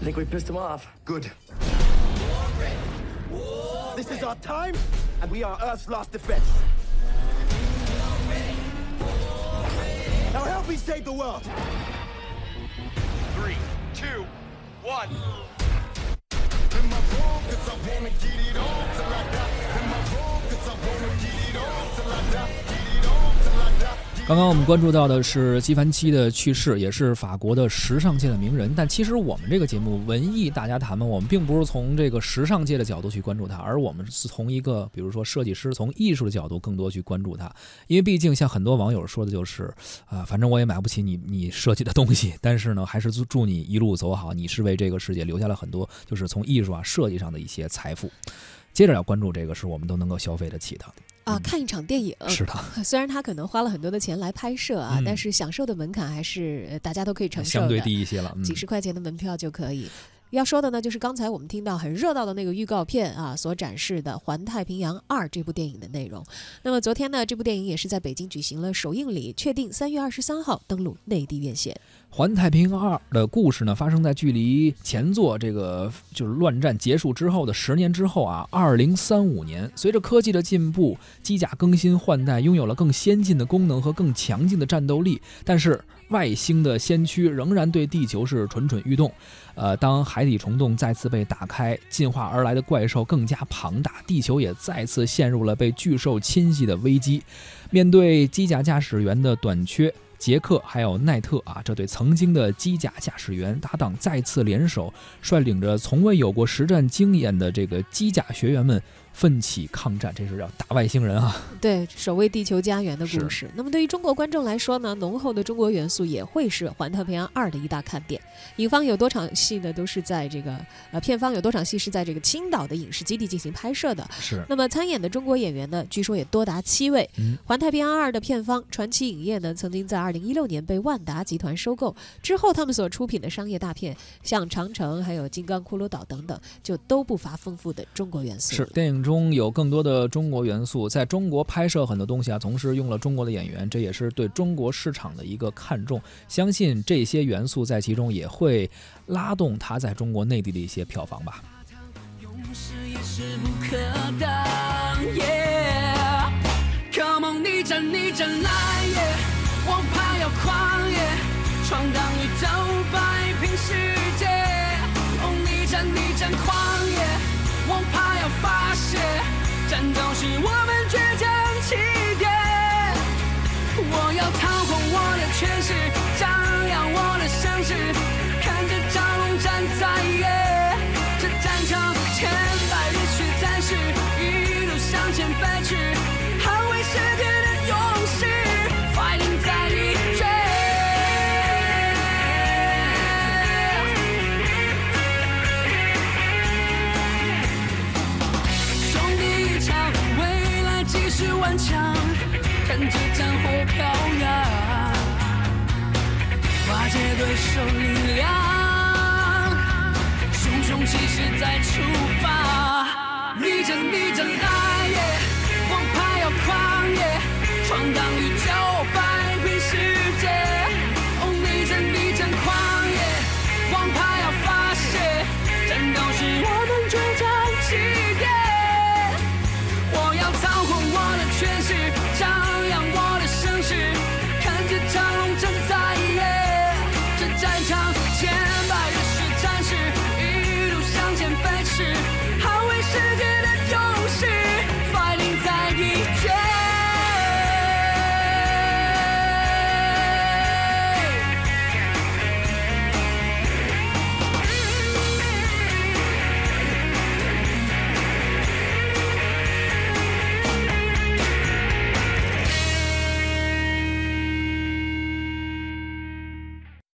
I think we pissed him off. Good. This is our time, and we are Earth's last defense. Now help me save the world. Three, two, one. 刚刚我们关注到的是纪梵希的去世，也是法国的时尚界的名人。但其实我们这个节目《文艺大家谈》嘛，我们并不是从这个时尚界的角度去关注他，而我们是从一个比如说设计师、从艺术的角度更多去关注他。因为毕竟像很多网友说的就是，啊、反正我也买不起你你设计的东西，但是呢，还是祝祝你一路走好。你是为这个世界留下了很多，就是从艺术啊、设计上的一些财富。接着要关注这个是我们都能够消费得起的，啊，嗯。看一场电影，是的，虽然他可能花了很多的钱来拍摄啊，嗯但是享受的门槛还是呃大家都可以承受的，相对低一些了。嗯、几十块钱的门票就可以。要说的呢，就是刚才我们听到很热闹的那个预告片啊，所展示的《环太平洋二》这部电影的内容。那么昨天呢，这部电影也是在北京举行了首映礼，确定三月二十三号登陆内地院线。《环太平洋二》的故事呢，发生在距离前作这个就是乱战结束之后的十年之后啊，二零三五年。随着科技的进步，机甲更新换代，拥有了更先进的功能和更强劲的战斗力。但是外星的先驱仍然对地球是蠢蠢欲动。呃，当海海底虫洞再次被打开，进化而来的怪兽更加庞大，地球也再次陷入了被巨兽侵袭的危机。面对机甲驾驶员的短缺。杰克还有奈特啊，这对曾经的机甲驾驶员搭档再次联手，率领着从未有过实战经验的这个机甲学员们奋起抗战。这是要打外星人啊！对，守卫地球家园的故事。那么对于中国观众来说呢，浓厚的中国元素也会是《环太平洋二》的一大看点。影方有多场戏呢，都是在这个呃片方有多场戏是在这个青岛的影视基地进行拍摄的。是，那么参演的中国演员呢，据说也多达七位。嗯环太平洋二》的片方传奇影业呢，曾经在二零一六年被万达集团收购之后，他们所出品的商业大片，像《长城》还有《金刚骷髅岛》等等，就都不乏丰富的中国元素。是电影中有更多的中国元素，在中国拍摄很多东西啊，同时用了中国的演员，这也是对中国市场的一个看重。相信这些元素在其中也会拉动它在中国内地的一些票房吧。可挡。Yeah, come on，逆战逆战来耶！王牌要狂野，闯荡宇宙，摆平世界。哦，逆战逆战狂野，王牌要发泄，战斗是我们倔强起点。我要操控我的权势，张扬我的声势，看着蛟龙站在野，这战场千百热血战士一路向前飞驰，顽强，看着战火飘扬，瓦解对手力量，熊熊气势再出发，逆战逆战来耶，王牌要狂野，闯荡宇宙，摆平世界，哦，逆战逆战狂野，王牌要发泄，战斗是我